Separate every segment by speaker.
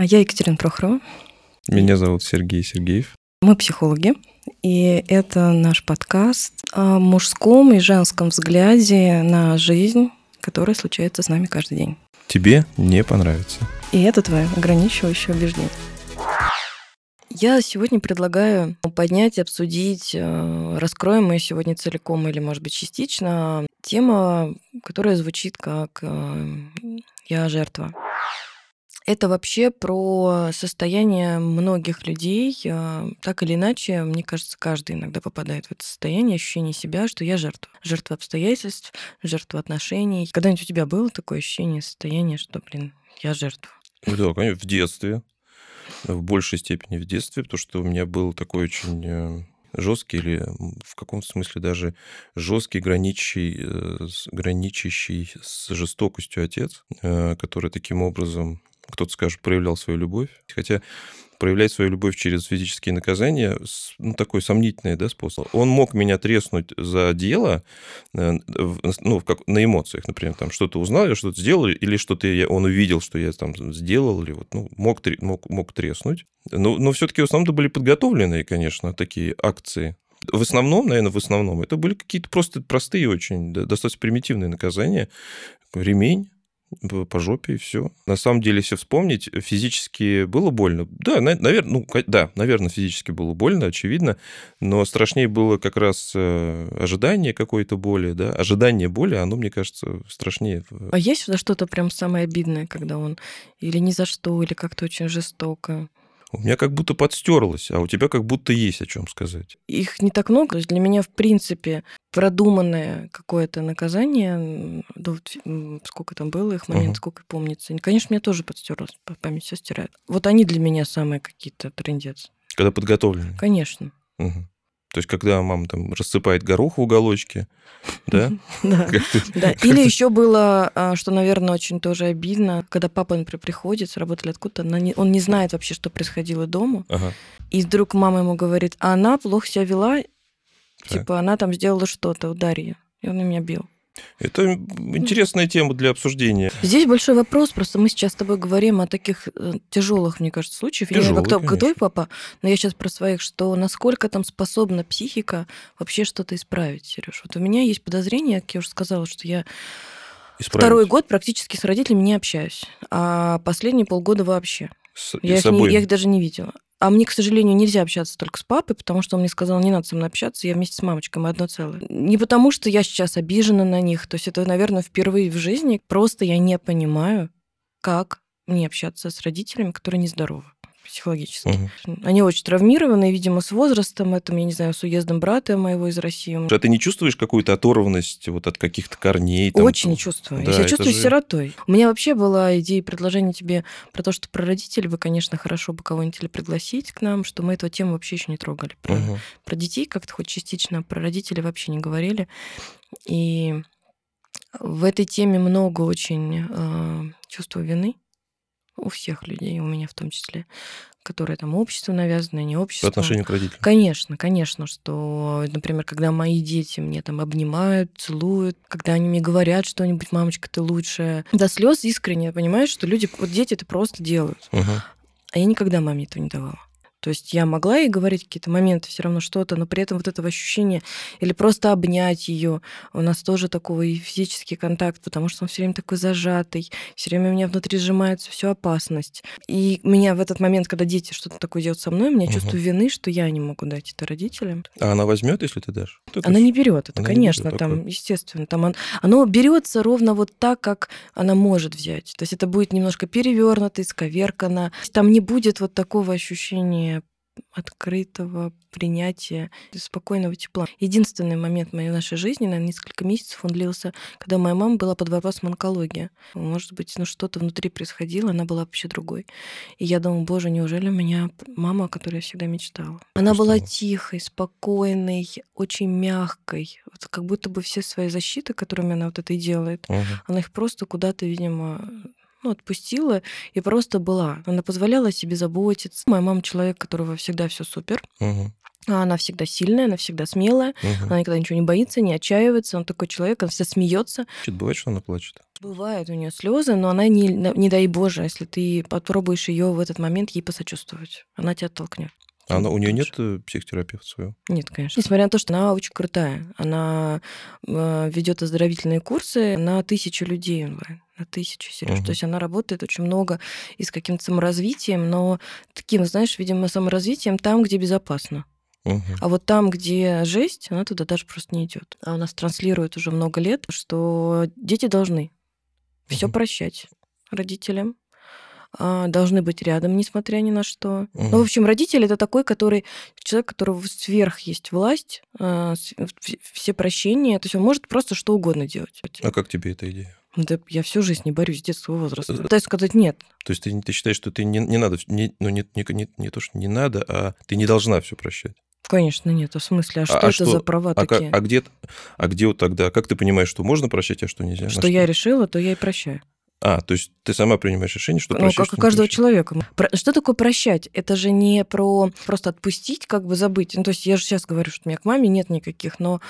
Speaker 1: А Я Екатерина Прохорова.
Speaker 2: Меня зовут Сергей Сергеев.
Speaker 1: Мы психологи, и это наш подкаст о мужском и женском взгляде на жизнь, которая случается с нами каждый день.
Speaker 2: Тебе не понравится.
Speaker 1: И это твое ограничивающее убеждение. Я сегодня предлагаю поднять, обсудить, э, раскроем мы сегодня целиком или, может быть, частично, тема, которая звучит как э, «я жертва». Это вообще про состояние многих людей. э, Так или иначе, мне кажется, каждый иногда попадает в это состояние, ощущение себя, что я жертва. Жертва обстоятельств, жертва отношений. Когда-нибудь у тебя было такое ощущение, состояние, что, блин, я жертва?
Speaker 2: Да, конечно, в детстве. В большей степени в детстве, потому что у меня был такой очень э, жесткий или в каком смысле даже жесткий, граничащий, э, граничащий с жестокостью отец, э, который таким образом, кто-то скажет, проявлял свою любовь. Хотя проявлять свою любовь через физические наказания, ну, такой сомнительный да, способ. Он мог меня треснуть за дело, э, ну, как, на эмоциях, например, там что-то узнал, я что-то сделал, или что-то я, он увидел, что я там сделал, или вот, ну, мог, мог, мог треснуть. Но, но все-таки в основном были подготовленные, конечно, такие акции. В основном, наверное, в основном, это были какие-то просто простые очень, достаточно примитивные наказания. Ремень, по жопе и все. На самом деле, если вспомнить, физически было больно. Да, наверное, ну, да, наверное, физически было больно, очевидно, но страшнее было как раз э, ожидание какой-то боли, да, ожидание боли, оно, мне кажется, страшнее.
Speaker 1: А есть что-то прям самое обидное, когда он или ни за что, или как-то очень жестоко?
Speaker 2: У меня как будто подстерлось, а у тебя как будто есть о чем сказать.
Speaker 1: Их не так много. То есть для меня, в принципе, продуманное какое-то наказание, да сколько там было их момент,
Speaker 2: Ага.
Speaker 1: сколько помнится. Конечно, мне тоже подстерлось, по- память все стирает. Вот они для меня самые какие-то трендец.
Speaker 2: Когда подготовленный.
Speaker 1: Конечно.
Speaker 2: Мгм. То есть, когда мама там рассыпает горох в уголочке, да?
Speaker 1: Да. Или еще было, а, что, наверное, очень тоже обидно, когда папа, например, приходит или откуда-то, он не знает вообще, что происходило дома, и вдруг мама ему говорит, а она плохо себя вела, типа она там сделала что-то, ударь ее. И он меня бил.
Speaker 2: Это интересная тема для обсуждения.
Speaker 1: Здесь большой вопрос, просто мы сейчас с тобой говорим о таких тяжелых, мне кажется, случаях. Я не знаю, как,
Speaker 2: Тяжёлые,
Speaker 1: кто- как твой
Speaker 2: конечно.
Speaker 1: папа, но я сейчас про своих, что насколько там способна психика вообще что-то исправить, Сереж. Вот у меня есть подозрение, как я уже сказала, что я
Speaker 2: Исправить.
Speaker 1: второй год практически с родителями не общаюсь, а последние полгода вообще.
Speaker 2: С,
Speaker 1: Я их, не- я их даже не видела. А мне, к сожалению, нельзя общаться только с папой, потому что он мне сказал, не надо со мной общаться, я вместе с мамочкой, мы одно целое. Не потому, что я сейчас обижена на них, то есть это, наверное, впервые в жизни, просто я не понимаю, как мне общаться с родителями, которые нездоровы психологически.
Speaker 2: Мгм.
Speaker 1: Они очень травмированы, видимо, с возрастом, этом, я не знаю, с уездом брата моего из России.
Speaker 2: А ты не чувствуешь какую-то оторванность вот от каких-то корней? там?
Speaker 1: Очень чувствую.
Speaker 2: Да,
Speaker 1: я себя
Speaker 2: это
Speaker 1: чувствую
Speaker 2: же-
Speaker 1: сиротой. У меня вообще была идея предложение тебе про то, что про родителей вы, конечно, хорошо бы кого-нибудь или пригласить к нам, что мы эту тему вообще еще не трогали. Про,
Speaker 2: Мгм.
Speaker 1: про детей как-то хоть частично, про родителей вообще не говорили. И в этой теме много очень э, чувства вины у всех людей, у меня в том числе, которые там общество навязанное, не
Speaker 2: По
Speaker 1: общество.
Speaker 2: отношению к родителям.
Speaker 1: Конечно, конечно, что, например, когда мои дети мне там обнимают, целуют, когда они мне говорят что-нибудь, мамочка, ты лучшая, до слез искренне понимаешь, что люди, вот дети это просто делают.
Speaker 2: Мгм.
Speaker 1: А я никогда маме этого не давала. То есть я могла ей говорить какие-то моменты, все равно что-то, но при этом вот этого ощущения или просто обнять ее. У нас тоже такой физический контакт, потому что он все время такой зажатый, все время у меня внутри сжимается всю опасность. И меня в этот момент, когда дети что-то такое делают со мной, у меня
Speaker 2: Мгм.
Speaker 1: чувство вины, что я не могу дать это родителям.
Speaker 2: А она возьмет, если ты дашь? Это
Speaker 1: Она не берет это,
Speaker 2: она не
Speaker 1: конечно,
Speaker 2: берёт,
Speaker 1: там,
Speaker 2: такое.
Speaker 1: естественно, там он- оно берется ровно вот так, как она может взять. То есть это будет немножко перевернуто, исковеркано. Там не будет вот такого ощущения открытого принятия, спокойного тепла. Единственный момент моей нашей жизни, наверное, несколько месяцев он длился, когда моя мама была под вопросом онкологии. Может быть, ну что-то внутри происходило, она была вообще другой. И я думала, боже, неужели у меня мама, о которой я всегда мечтала? Она была
Speaker 2: Представляю.
Speaker 1: тихой, спокойной, очень мягкой. Вот как будто бы все свои защиты, которыми она вот это и делает,
Speaker 2: Мгм.
Speaker 1: она их просто куда-то, видимо, ну, отпустила и просто была. Она позволяла себе заботиться. Моя мама человек, которого всегда все супер. А Она всегда сильная, она всегда смелая,
Speaker 2: Мгм.
Speaker 1: она никогда ничего не боится, не отчаивается. Он такой человек, он всегда смеется.
Speaker 2: Чё, Бывает, что она плачет?
Speaker 1: Бывают у нее слезы, но она не, не дай боже, если ты попробуешь ее в этот момент ей посочувствовать, она тебя оттолкнет.
Speaker 2: А она, у нее нет э, психотерапевта своего?
Speaker 1: Нет, конечно. Несмотря на то, что она очень крутая. Она э, ведет оздоровительные курсы на тысячу людей онлайн. На тысячу, Сереж. Угу. То есть она работает очень много и с каким-то саморазвитием, но таким, знаешь, видимо, саморазвитием там, где безопасно.
Speaker 2: Угу.
Speaker 1: А вот там, где жесть, она туда даже просто не идет. А у нас транслирует уже много лет, что дети должны все угу. прощать родителям, а, должны быть рядом, несмотря ни на что. Угу. Ну, в общем, родитель это такой, который человек, у которого сверх есть власть, а, все прощения, то есть он может просто что угодно делать.
Speaker 2: А как тебе эта идея?
Speaker 1: Да я всю жизнь не борюсь с детского возраста. Пытаюсь сказать нет.
Speaker 2: То есть ты, ты считаешь, что ты не, не надо, не, ну не, не, не, не то, что не надо, а ты не должна все прощать?
Speaker 1: Конечно, нет. А в смысле, а что а, это что? за права
Speaker 2: а
Speaker 1: такие?
Speaker 2: Как, а, где, а где вот тогда, как ты понимаешь, что можно прощать, а что нельзя?
Speaker 1: Что, что я решила, то я и прощаю.
Speaker 2: А, то есть ты сама принимаешь решение, что
Speaker 1: прощать? Ну, как у каждого человека. Что такое прощать? Это же не про просто отпустить, как бы забыть. Ну, то есть я же сейчас говорю, что у меня к маме нет никаких, но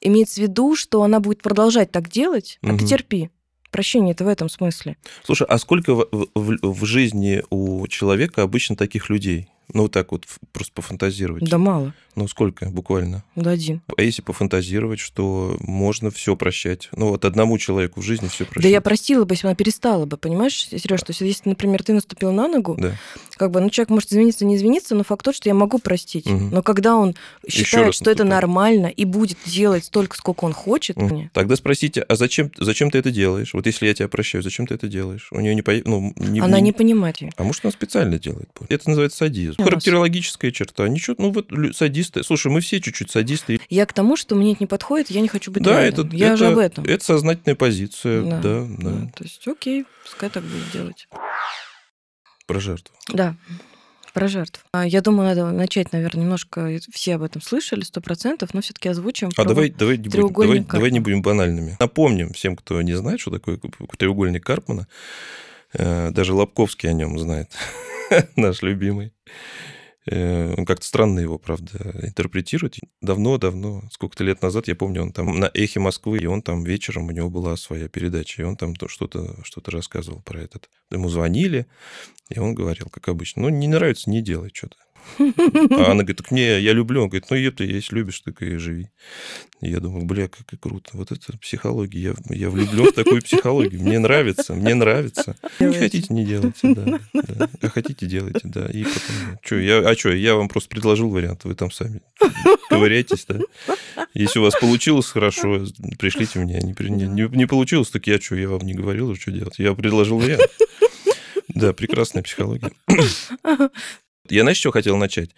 Speaker 1: имеется в виду, что она будет продолжать так делать, а угу. ты терпи. Прощение это в этом смысле.
Speaker 2: Слушай, а сколько в, в, в жизни у человека обычно таких людей? Ну, вот так вот просто пофантазировать.
Speaker 1: Да мало.
Speaker 2: Ну, сколько буквально?
Speaker 1: Да один.
Speaker 2: А если пофантазировать, что можно все прощать? Ну, вот одному человеку в жизни все прощать.
Speaker 1: Да я простила бы, если она перестала бы, понимаешь, Сереж, что если, например, ты наступил на ногу,
Speaker 2: да.
Speaker 1: как бы, ну, человек может извиниться, не извиниться, но факт тот, что я могу простить. Угу. Но когда он считает, что это нормально и будет делать столько, сколько он хочет, угу. мне...
Speaker 2: тогда спросите, а зачем, зачем ты это делаешь? Вот если я тебя прощаю, зачем ты это делаешь? У нее не, ну,
Speaker 1: не Она не, не понимает.
Speaker 2: А может, она специально делает? Это называется садизм. Характерологическая черта. Ничего, ну вот садисты. Слушай, мы все чуть-чуть садисты.
Speaker 1: Я к тому, что мне это не подходит, я не хочу быть
Speaker 2: Да,
Speaker 1: рядом.
Speaker 2: это,
Speaker 1: я
Speaker 2: это,
Speaker 1: же об этом.
Speaker 2: Это сознательная позиция, да, да, да.
Speaker 1: да. То есть, окей, пускай так будет делать.
Speaker 2: Про жертву.
Speaker 1: Да, про жертв. А, я думаю, надо начать, наверное, немножко, все об этом слышали, сто процентов, но все-таки озвучим.
Speaker 2: А давай, давай, не будем, давай, давай не будем банальными. Напомним всем, кто не знает, что такое треугольник Карпмана, э, даже Лобковский о нем знает, наш любимый. Э, он как-то странно его, правда, интерпретирует. Давно-давно, сколько-то лет назад, я помню, он там на «Эхе Москвы», и он там вечером, у него была своя передача, и он там что-то что рассказывал про этот. Ему звонили, и он говорил, как обычно, ну, не нравится, не делай что-то. А она говорит, так не, я люблю. Он говорит, ну, это, если любишь, так и живи. И я думаю, бля, как и круто. Вот это психология. Я, я влюблен в такую психологию. Мне нравится, мне нравится. Не хотите, не делайте, да. да. А хотите, делайте, да. И потом, я, а что, я вам просто предложил вариант, вы там сами ковыряйтесь, да. Если у вас получилось хорошо, пришлите мне. Не, не, не получилось, так я что, я вам не говорил, что делать. Я предложил вариант. Да, прекрасная психология. Я, знаешь, что хотел начать,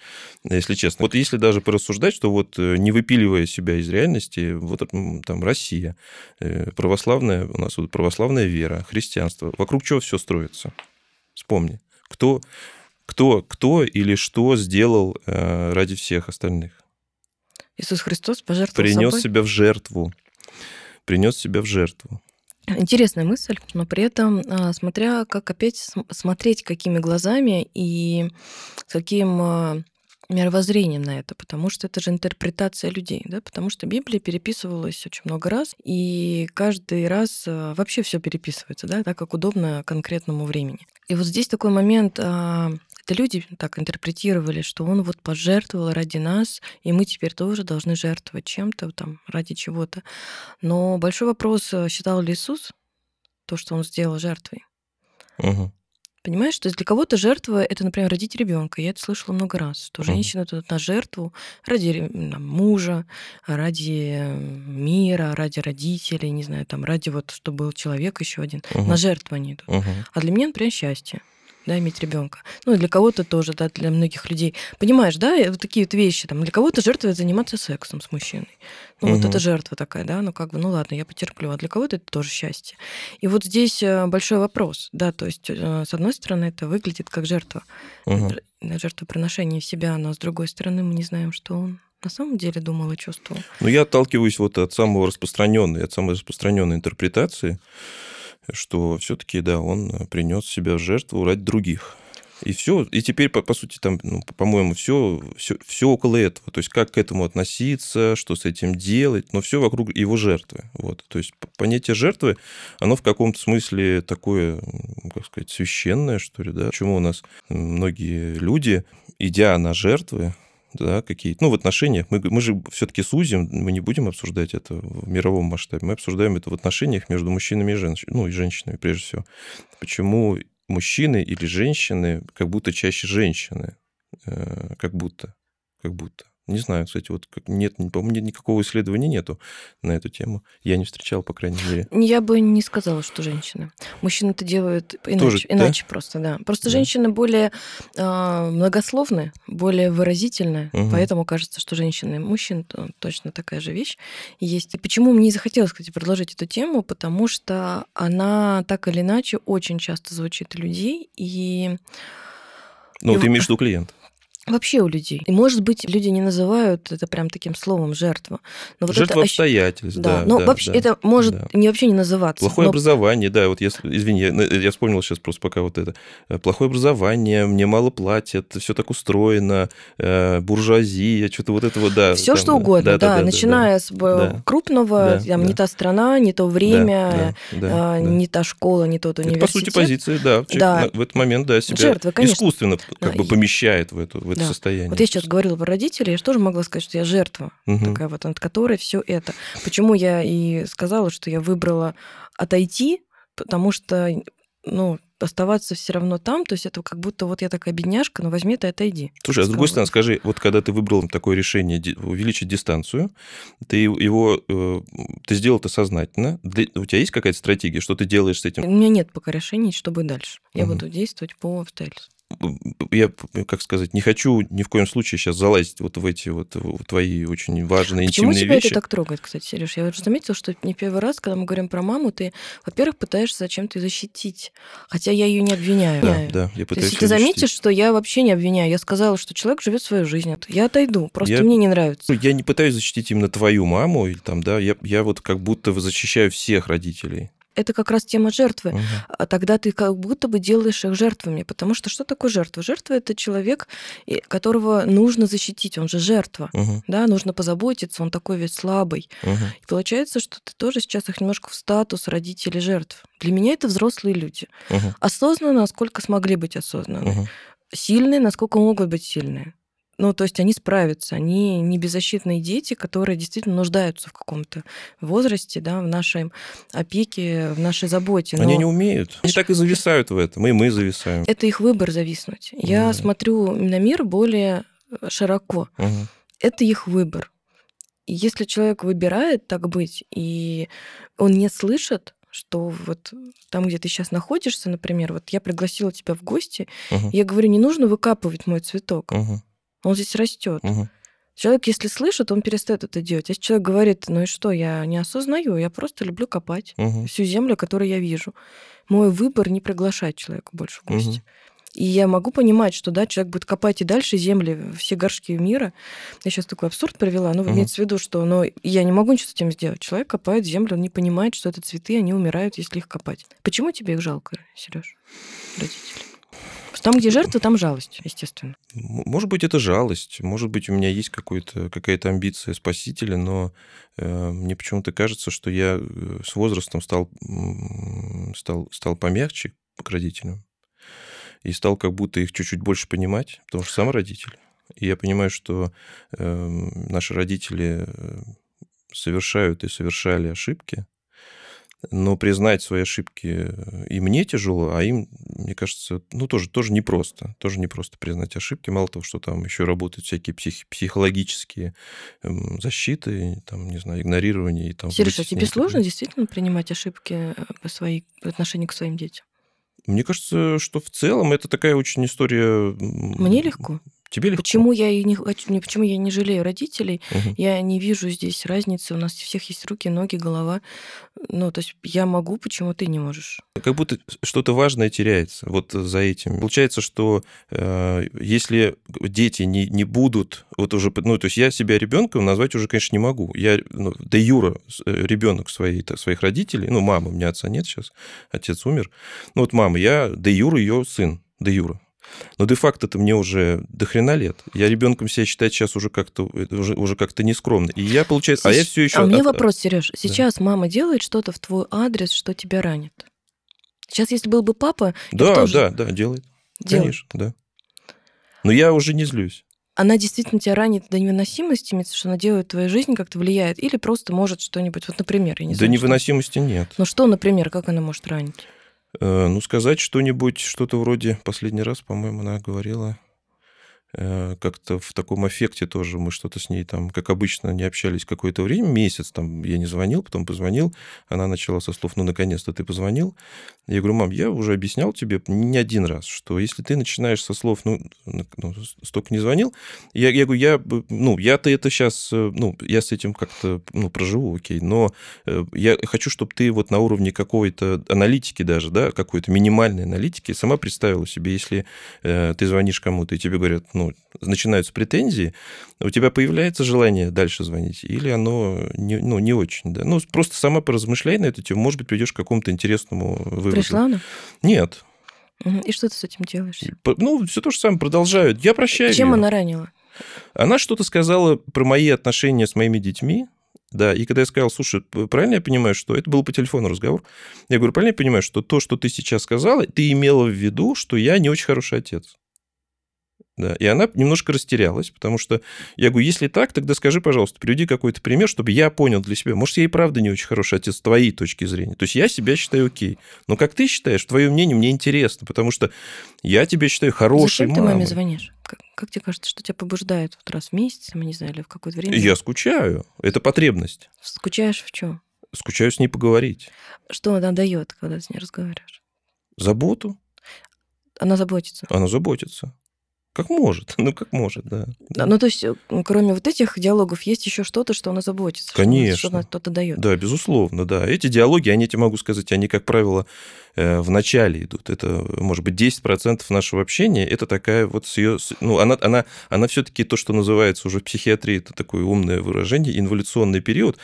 Speaker 2: если честно? Вот если даже порассуждать, что вот э, не выпиливая себя из реальности, вот там Россия, э, православная, у нас вот православная вера, христианство, вокруг чего все строится? Вспомни, кто, кто, кто или что сделал э, ради всех остальных?
Speaker 1: Иисус Христос пожертвовал
Speaker 2: Принес
Speaker 1: собой.
Speaker 2: себя в жертву. Принес себя в жертву.
Speaker 1: Интересная мысль, но при этом, а, смотря как опять смотреть какими глазами и с каким а, мировоззрением на это, потому что это же интерпретация людей, да, потому что Библия переписывалась очень много раз, и каждый раз а, вообще все переписывается, да, так как удобно конкретному времени. И вот здесь такой момент, это люди так интерпретировали, что он вот пожертвовал ради нас, и мы теперь тоже должны жертвовать чем-то там ради чего-то. Но большой вопрос, э, считал ли Иисус то, что он сделал жертвой?
Speaker 2: Угу.
Speaker 1: Понимаешь, что для кого-то жертва это, например, родить ребенка. Я это слышала много раз, что женщина тут на жертву ради там, мужа, ради мира, ради родителей, не знаю, там, ради вот, чтобы был человек еще один.
Speaker 2: Угу.
Speaker 1: На жертву они идут.
Speaker 2: Угу.
Speaker 1: А для меня, например, счастье да, иметь ребенка. Ну, и для кого-то тоже, да, для многих людей. Понимаешь, да, вот такие вот вещи, там, для кого-то жертва заниматься сексом с мужчиной. Ну, угу. вот это жертва такая, да, ну, как бы, ну, ладно, я потерплю, а для кого-то это тоже счастье. И вот здесь э, большой вопрос, да, то есть, э, с одной стороны, это выглядит как жертва,
Speaker 2: угу.
Speaker 1: жертвоприношение себя, но с другой стороны, мы не знаем, что он на самом деле думал и чувствовал.
Speaker 2: Ну, я отталкиваюсь вот от самого распространенной, от самой распространенной интерпретации, что все-таки, да, он принес себя в жертву ради других. И все. И теперь, по, по сути, там, ну, по-моему, все, все, все около этого. То есть, как к этому относиться, что с этим делать, но все вокруг его жертвы. Вот. То есть, понятие жертвы, оно в каком-то смысле такое, как сказать, священное, что ли, да? Почему у нас многие люди, идя на жертвы, да, какие-то, ну, в отношениях, мы, мы же все-таки сузим, мы не будем обсуждать это в мировом масштабе, мы обсуждаем это в отношениях между мужчинами и женщинами, ну, и женщинами, прежде всего. Почему мужчины или женщины, как будто чаще женщины, э, как будто, как будто. Не знаю, кстати, вот как, нет, по-моему, нет, никакого исследования нету на эту тему. Я не встречал, по крайней мере.
Speaker 1: Я бы не сказала, что женщины. Мужчины это делают иначе, Тоже, иначе да? просто, да. Просто да. женщины более э, многословны, более выразительны, угу. поэтому кажется, что женщины, мужчин точно такая же вещь есть. И почему мне захотелось, кстати, продолжить эту тему, потому что она так или иначе очень часто звучит у людей и
Speaker 2: ну, и... ты имеешь в виду клиент.
Speaker 1: Вообще у людей. И, может быть, люди не называют это прям таким словом жертва.
Speaker 2: Но вот жертва это... обстоятельств, да.
Speaker 1: да но
Speaker 2: да,
Speaker 1: вообще
Speaker 2: да,
Speaker 1: это может да. не вообще не называться.
Speaker 2: Плохое
Speaker 1: но...
Speaker 2: образование, да, вот если, извини, я, я вспомнил сейчас просто пока вот это. Э, плохое образование, мне мало платят, все так устроено, э, буржуазия, что-то вот этого, да.
Speaker 1: Все что угодно, да, да, да, да начиная да, с да, крупного, да, там, да. не та страна, не то время, да, да, да, э, не та школа, не тот университет.
Speaker 2: Это, по сути, позиция, да, да. в этот момент, да, себя Жертва, искусственно как бы помещает в, эту, в это да. состояние.
Speaker 1: Вот я сейчас говорила про родителей, я же тоже могла сказать, что я жертва угу. такая вот, от которой все это. Почему я и сказала, что я выбрала отойти, потому что, ну, оставаться все равно там, то есть это как будто вот я такая бедняжка, но возьми ты отойди.
Speaker 2: Слушай, а с другой стороны, скажи, вот когда ты выбрал такое решение увеличить дистанцию, ты его, э, ты сделал это сознательно, у тебя есть какая-то стратегия, что ты делаешь с этим?
Speaker 1: У меня нет пока решений, что будет дальше. Я угу. буду действовать по обстоятельствам
Speaker 2: я, как сказать, не хочу ни в коем случае сейчас залазить вот в эти вот в твои очень важные, Почему интимные
Speaker 1: тебя
Speaker 2: вещи.
Speaker 1: это так трогает, кстати, Сереж? Я уже заметила, что не первый раз, когда мы говорим про маму, ты, во-первых, пытаешься зачем-то ее защитить, хотя я ее не обвиняю.
Speaker 2: Да, да, я
Speaker 1: пытаюсь То есть ты заметишь, что я вообще не обвиняю. Я сказала, что человек живет свою жизнь. Я отойду, просто я, мне не нравится.
Speaker 2: Я не пытаюсь защитить именно твою маму, или там, да, я, я вот как будто защищаю всех родителей
Speaker 1: это как раз тема жертвы. Угу. А тогда ты как будто бы делаешь их жертвами. Потому что что такое жертва? Жертва это человек, которого нужно защитить. Он же жертва. Угу. Да, нужно позаботиться, он такой весь слабый. Угу. И получается, что ты тоже сейчас их немножко в статус родителей жертв. Для меня это взрослые люди. Угу. Осознанно, насколько смогли быть осознанны. Угу. Сильные, насколько могут быть сильные. Ну, то есть они справятся, они не беззащитные дети, которые действительно нуждаются в каком-то возрасте, да, в нашей опеке, в нашей заботе.
Speaker 2: Но... Они не умеют. Они так и зависают в этом, и мы зависаем.
Speaker 1: Это их выбор зависнуть. Я mm. смотрю на мир более широко. Mm. Это их выбор. И если человек выбирает так быть, и он не слышит, что вот там, где ты сейчас находишься, например, вот я пригласила тебя в гости, uh-huh. я говорю, не нужно выкапывать мой цветок. Uh-huh. Он здесь растет. Угу. Человек, если слышит, он перестает это делать. Если человек говорит, ну и что, я не осознаю, я просто люблю копать угу. всю землю, которую я вижу. Мой выбор не приглашать человека больше в гости. Угу. И я могу понимать, что да, человек будет копать и дальше земли, все горшки мира. Я сейчас такой абсурд провела, но угу. имеется в виду, что но я не могу ничего с этим сделать. Человек копает землю, он не понимает, что это цветы, они умирают, если их копать. Почему тебе их жалко, Сереж, родители? Там, где жертва, там жалость, естественно.
Speaker 2: Может быть, это жалость. Может быть, у меня есть какая-то амбиция спасителя, но э, мне почему-то кажется, что я э, с возрастом стал, стал, стал помягче к родителям. И стал как будто их чуть-чуть больше понимать, потому что сам родитель. И я понимаю, что э, наши родители э, совершают и совершали ошибки, но признать свои ошибки э, и мне тяжело, а им, мне кажется, ну, тоже, тоже непросто. Тоже непросто признать ошибки. Мало того, что там еще работают всякие псих, психологические эм, защиты, там, не знаю, игнорирование. И, там,
Speaker 1: Сереж, а тебе сложно действительно принимать ошибки э, по своей, по отношению к своим детям?
Speaker 2: Мне кажется, что в целом это такая очень история...
Speaker 1: Мне легко.
Speaker 2: Тебе легко.
Speaker 1: Почему я и не хочу, почему я не жалею родителей? Угу. Я не вижу здесь разницы. У нас у всех есть руки, ноги, голова. Ну, то есть я могу, почему ты не можешь?
Speaker 2: Как будто что-то важное теряется вот за этим. Получается, что э, если дети не, не будут вот уже, ну, то есть я себя ребенком назвать уже, конечно, не могу. Я ну, де юра э, ребенок своей, своих родителей, ну, мама, у меня отца нет сейчас, отец умер. Ну, вот мама, я де юра ее сын, де юра. Но де-факто-то мне уже до хрена лет. Я ребенком себя считать сейчас уже как-то уже, уже как-то нескромно. И я, получается,
Speaker 1: Сеч...
Speaker 2: а я все еще...
Speaker 1: А у меня от... вопрос, Сереж. Сейчас да. мама делает что-то в твой адрес, что тебя ранит? Сейчас, если был бы папа...
Speaker 2: Да,
Speaker 1: тоже...
Speaker 2: да, да, делает.
Speaker 1: делает.
Speaker 2: Конечно, да. Но я уже не злюсь.
Speaker 1: Она действительно тебя ранит до невыносимости, что она делает твою жизнь, как-то влияет, или просто может что-нибудь, вот, например, я не знаю.
Speaker 2: До невыносимости что... нет.
Speaker 1: Ну что, например, как она может ранить?
Speaker 2: Э, ну, сказать что-нибудь, что-то вроде, последний раз, по-моему, она говорила, как-то в таком эффекте тоже мы что-то с ней там, как обычно, не общались какое-то время, месяц там я не звонил, потом позвонил, она начала со слов, ну, наконец-то ты позвонил. Я говорю, мам, я уже объяснял тебе не один раз, что если ты начинаешь со слов, ну, ну столько не звонил, я, я говорю, я, ну, я-то это сейчас, э, ну, я с этим как-то, ну, проживу, окей, но э, я хочу, чтобы ты вот на уровне какой-то аналитики даже, да, какой-то минимальной аналитики сама представила себе, если э, ты звонишь кому-то, и тебе говорят, ну, начинаются претензии, у тебя появляется желание дальше звонить, или оно не, ну, не очень, да? Ну, просто сама поразмышляй на эту тему, может быть, придешь к какому-то интересному выводу.
Speaker 1: Пришла она?
Speaker 2: Нет.
Speaker 1: И что ты с этим делаешь?
Speaker 2: Ну, все то же самое продолжают. Я прощаю
Speaker 1: Чем
Speaker 2: ее.
Speaker 1: она ранила?
Speaker 2: Она что-то сказала про мои отношения с моими детьми, да, и когда я сказал, слушай, правильно я понимаю, что это был по телефону разговор, я говорю, правильно я понимаю, что то, что ты сейчас сказала, ты имела в виду, что я не очень хороший отец. Да. И она немножко растерялась, потому что я говорю, если так, тогда скажи, пожалуйста, приведи какой-то пример, чтобы я понял для себя. Может, я и правда не очень хороший отец с твоей точки зрения. То есть я себя считаю окей. Но как ты считаешь, твое мнение мне интересно, потому что я тебя считаю хорошей
Speaker 1: Зачем
Speaker 2: мамой.
Speaker 1: ты маме звонишь? Как, как тебе кажется, что тебя побуждает вот раз в месяц, я не знаю, или в какое-то время?
Speaker 2: Я скучаю. Это потребность.
Speaker 1: Скучаешь в чем?
Speaker 2: Скучаю с ней поговорить.
Speaker 1: Что она дает, когда ты с ней разговариваешь?
Speaker 2: Заботу.
Speaker 1: Она заботится.
Speaker 2: Она заботится. Как может, ну как может, да.
Speaker 1: да. Ну то есть, э, кроме вот этих диалогов, есть еще что-то, что она заботится.
Speaker 2: Конечно.
Speaker 1: Что она что-то дает.
Speaker 2: Да, безусловно, да. Эти диалоги, они, я тебе могу сказать, они, как правило, э, в начале идут. Это, может быть, 10% нашего общения. Это такая вот с ее... Ну, она, она, она все-таки то, что называется уже в психиатрии, это такое умное выражение, инволюционный период.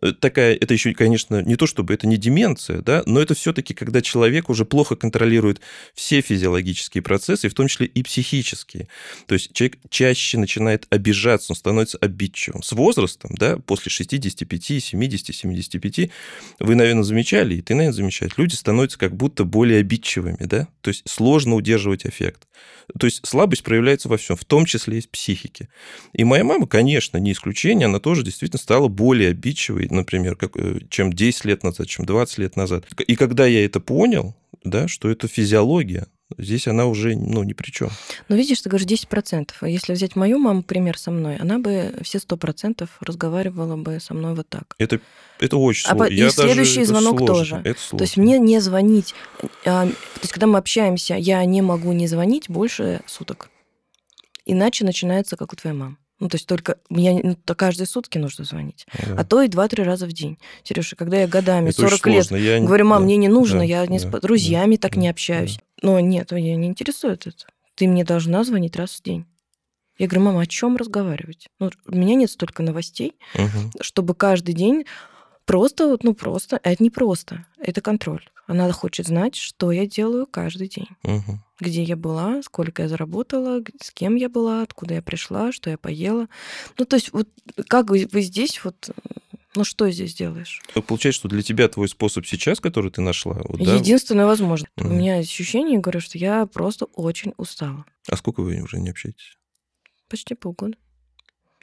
Speaker 2: Э, такая, это еще, конечно, не то чтобы это не деменция, да, но это все-таки, когда человек уже плохо контролирует все физиологические процессы, в том числе и психические. То есть человек чаще начинает обижаться, он становится обидчивым. С возрастом, да, после 65, 70, 75, вы, наверное, замечали, и ты, наверное, замечаешь, люди становятся как будто более обидчивыми, да, то есть сложно удерживать эффект. То есть слабость проявляется во всем, в том числе и в психике. И моя мама, конечно, не исключение, она тоже действительно стала более обидчивой, например, как, э, чем 10 лет назад, чем 20 лет назад. И когда я это понял, да, что это физиология, здесь она уже ну, ни при чем.
Speaker 1: Ну, видишь, ты говоришь 10%. А если взять мою маму, пример со мной, она бы все 100% разговаривала бы со мной вот так.
Speaker 2: Это, это очень
Speaker 1: а
Speaker 2: сложно.
Speaker 1: И Я следующий даже, звонок
Speaker 2: сложно.
Speaker 1: тоже.
Speaker 2: Это сложно.
Speaker 1: То есть мне не звонить, а, то есть когда мы общаемся, я не могу не звонить больше суток. Иначе начинается, как у твоей мамы. Ну, то есть только мне ну, то каждые сутки нужно звонить. Да. А то и два-три раза в день. Сережа, когда я годами, это 40 лет, я... говорю, мам, да. мне не нужно, да. я не да. с друзьями да. так да. не общаюсь. Да. Но нет, меня не интересует это. Ты мне должна звонить раз в день. Я говорю, мама, о чем разговаривать? Ну, у меня нет столько новостей, угу. чтобы каждый день просто, ну просто, а это не просто, это контроль. Она хочет знать, что я делаю каждый день.
Speaker 2: Угу.
Speaker 1: Где я была, сколько я заработала, с кем я была, откуда я пришла, что я поела. Ну, то есть, вот как вы, вы здесь вот ну что здесь делаешь?
Speaker 2: Получается, что для тебя твой способ сейчас, который ты нашла, вот,
Speaker 1: единственное да? возможно. Mm. У меня ощущение, говорю, что я просто очень устала.
Speaker 2: А сколько вы уже не общаетесь?
Speaker 1: Почти полгода.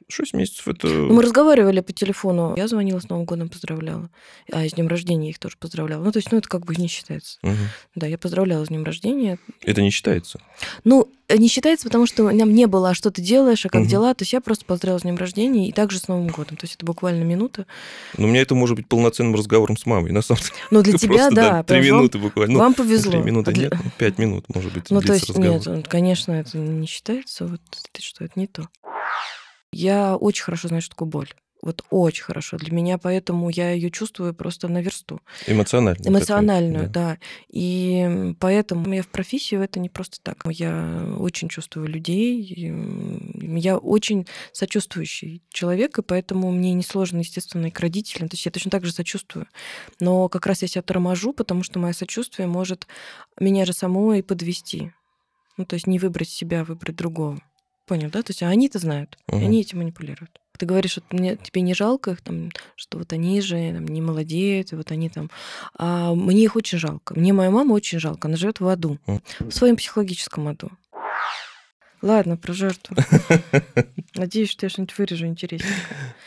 Speaker 2: 6 месяцев это...
Speaker 1: Ну, мы разговаривали по телефону. Я звонила с Новым годом, поздравляла. А с днем рождения их тоже поздравляла. Ну, то есть, ну, это как бы не считается.
Speaker 2: Угу.
Speaker 1: Да, я поздравляла с днем рождения.
Speaker 2: Это не считается?
Speaker 1: Ну, не считается, потому что нам не было, а что ты делаешь, а как угу. дела. То есть я просто поздравила с днем рождения и также с Новым годом. То есть это буквально минута.
Speaker 2: Но у меня это может быть полноценным разговором с мамой, на самом деле.
Speaker 1: Ну, для тебя,
Speaker 2: просто,
Speaker 1: да.
Speaker 2: Три минуты буквально.
Speaker 1: Вам повезло.
Speaker 2: Три минуты нет, пять минут, может быть,
Speaker 1: Ну, то есть, нет, конечно, это не считается. Вот что это не то. Я очень хорошо знаю, что такое боль. Вот очень хорошо. Для меня поэтому я ее чувствую просто на версту.
Speaker 2: Эмоционально.
Speaker 1: Эмоциональную, да. да. И поэтому я в профессию это не просто так. Я очень чувствую людей. Я очень сочувствующий человек, и поэтому мне несложно, естественно, и к родителям. То есть я точно так же сочувствую. Но как раз я себя торможу, потому что мое сочувствие может меня же самой подвести Ну, то есть не выбрать себя, выбрать другого. Понял, да? То есть они-то знают, и
Speaker 2: Мгм.
Speaker 1: они этим манипулируют. Ты говоришь, что мне, тебе не жалко их, там, что вот они же там, не молодеют, и вот они там... А мне их очень жалко. Мне моя мама очень жалко. Она живет в аду, в своем психологическом аду. Ладно, про жертву. Надеюсь, что я что-нибудь вырежу интересненькое.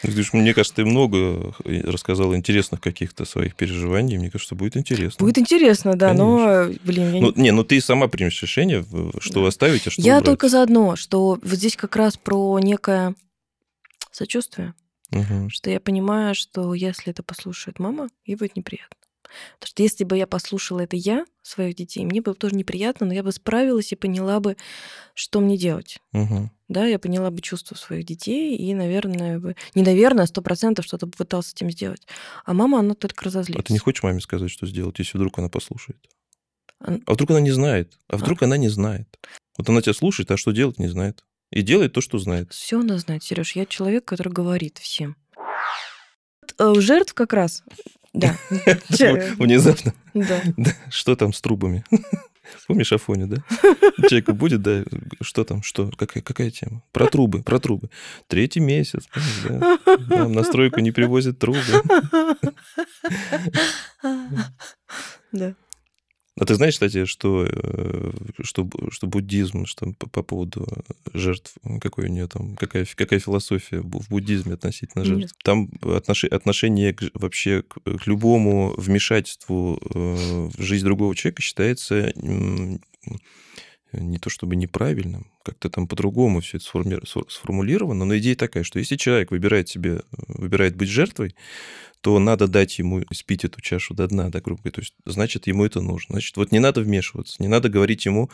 Speaker 2: Ну, Мне кажется, ты много рассказала интересных каких-то своих переживаний. Мне кажется, будет интересно.
Speaker 1: Будет интересно, да, но, блин, я не
Speaker 2: Ну, не, ну ты сама примешь решение, что
Speaker 1: Да.
Speaker 2: оставить, а что
Speaker 1: Я
Speaker 2: убрать.
Speaker 1: только за одно, что вот здесь как раз про некое сочувствие, что я понимаю, что если это послушает мама, ей будет неприятно. Потому что если бы я послушала это я, своих детей, мне было бы тоже неприятно, но я бы справилась и поняла бы, что мне делать.
Speaker 2: Мгм.
Speaker 1: Да, я поняла бы чувства своих детей и, наверное, бы... не наверное, а сто процентов что-то бы пыталась с этим сделать. А мама, она только разозлится.
Speaker 2: А ты не хочешь маме сказать, что сделать, если вдруг она послушает?
Speaker 1: А-
Speaker 2: А вдруг она не знает? А вдруг она не знает? Вот она тебя слушает, а что делать не знает. И делает то, что знает.
Speaker 1: Все она знает, Сереж. Я человек, который говорит всем. Э, жертв как раз. Да.
Speaker 2: Внезапно.
Speaker 1: Да.
Speaker 2: Да, Что там с трубами? Помнишь Афоню, да? Человеку будет, да, что там, что, какая, какая тема? Про трубы, про трубы. Третий месяц, помнишь, да? Нам на стройку не привозят трубы.
Speaker 1: Да.
Speaker 2: А ты знаешь, кстати, что, э, что, что буддизм, что по, по поводу жертв, какой у нее там, какая, какая философия в буддизме относительно жертв?
Speaker 1: Нет.
Speaker 2: Там отноши- отношение к вообще к, к любому вмешательству э, в жизнь другого человека считается не то чтобы неправильным, как-то там по-другому все это сформулировано, но идея такая, что если человек выбирает себе, выбирает быть жертвой, то надо дать ему спить эту чашу до дна, да, грубо говоря. То есть, значит, ему это нужно. Значит, вот не надо вмешиваться, не надо говорить ему,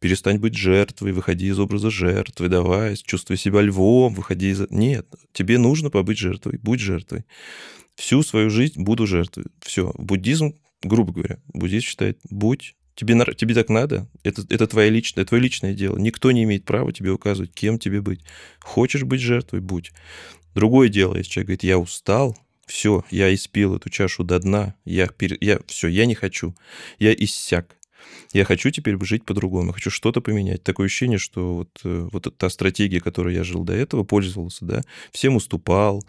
Speaker 2: перестань быть жертвой, выходи из образа жертвы, давай, чувствуй себя львом, выходи из... Нет, тебе нужно побыть жертвой, будь жертвой. Всю свою жизнь буду жертвой. Все. Буддизм, грубо говоря, буддизм считает, будь Тебе, тебе так надо, это, это твое личное, твое личное дело. Никто не имеет права тебе указывать, кем тебе быть. Хочешь быть жертвой, будь. Другое дело, если человек говорит, я устал, все, я испил эту чашу до дна, я, пере- я все, я не хочу, я иссяк. Я хочу теперь жить по-другому, я хочу что-то поменять. Такое ощущение, что вот, э, вот та стратегия, которой я жил до этого, пользовался, да, всем уступал,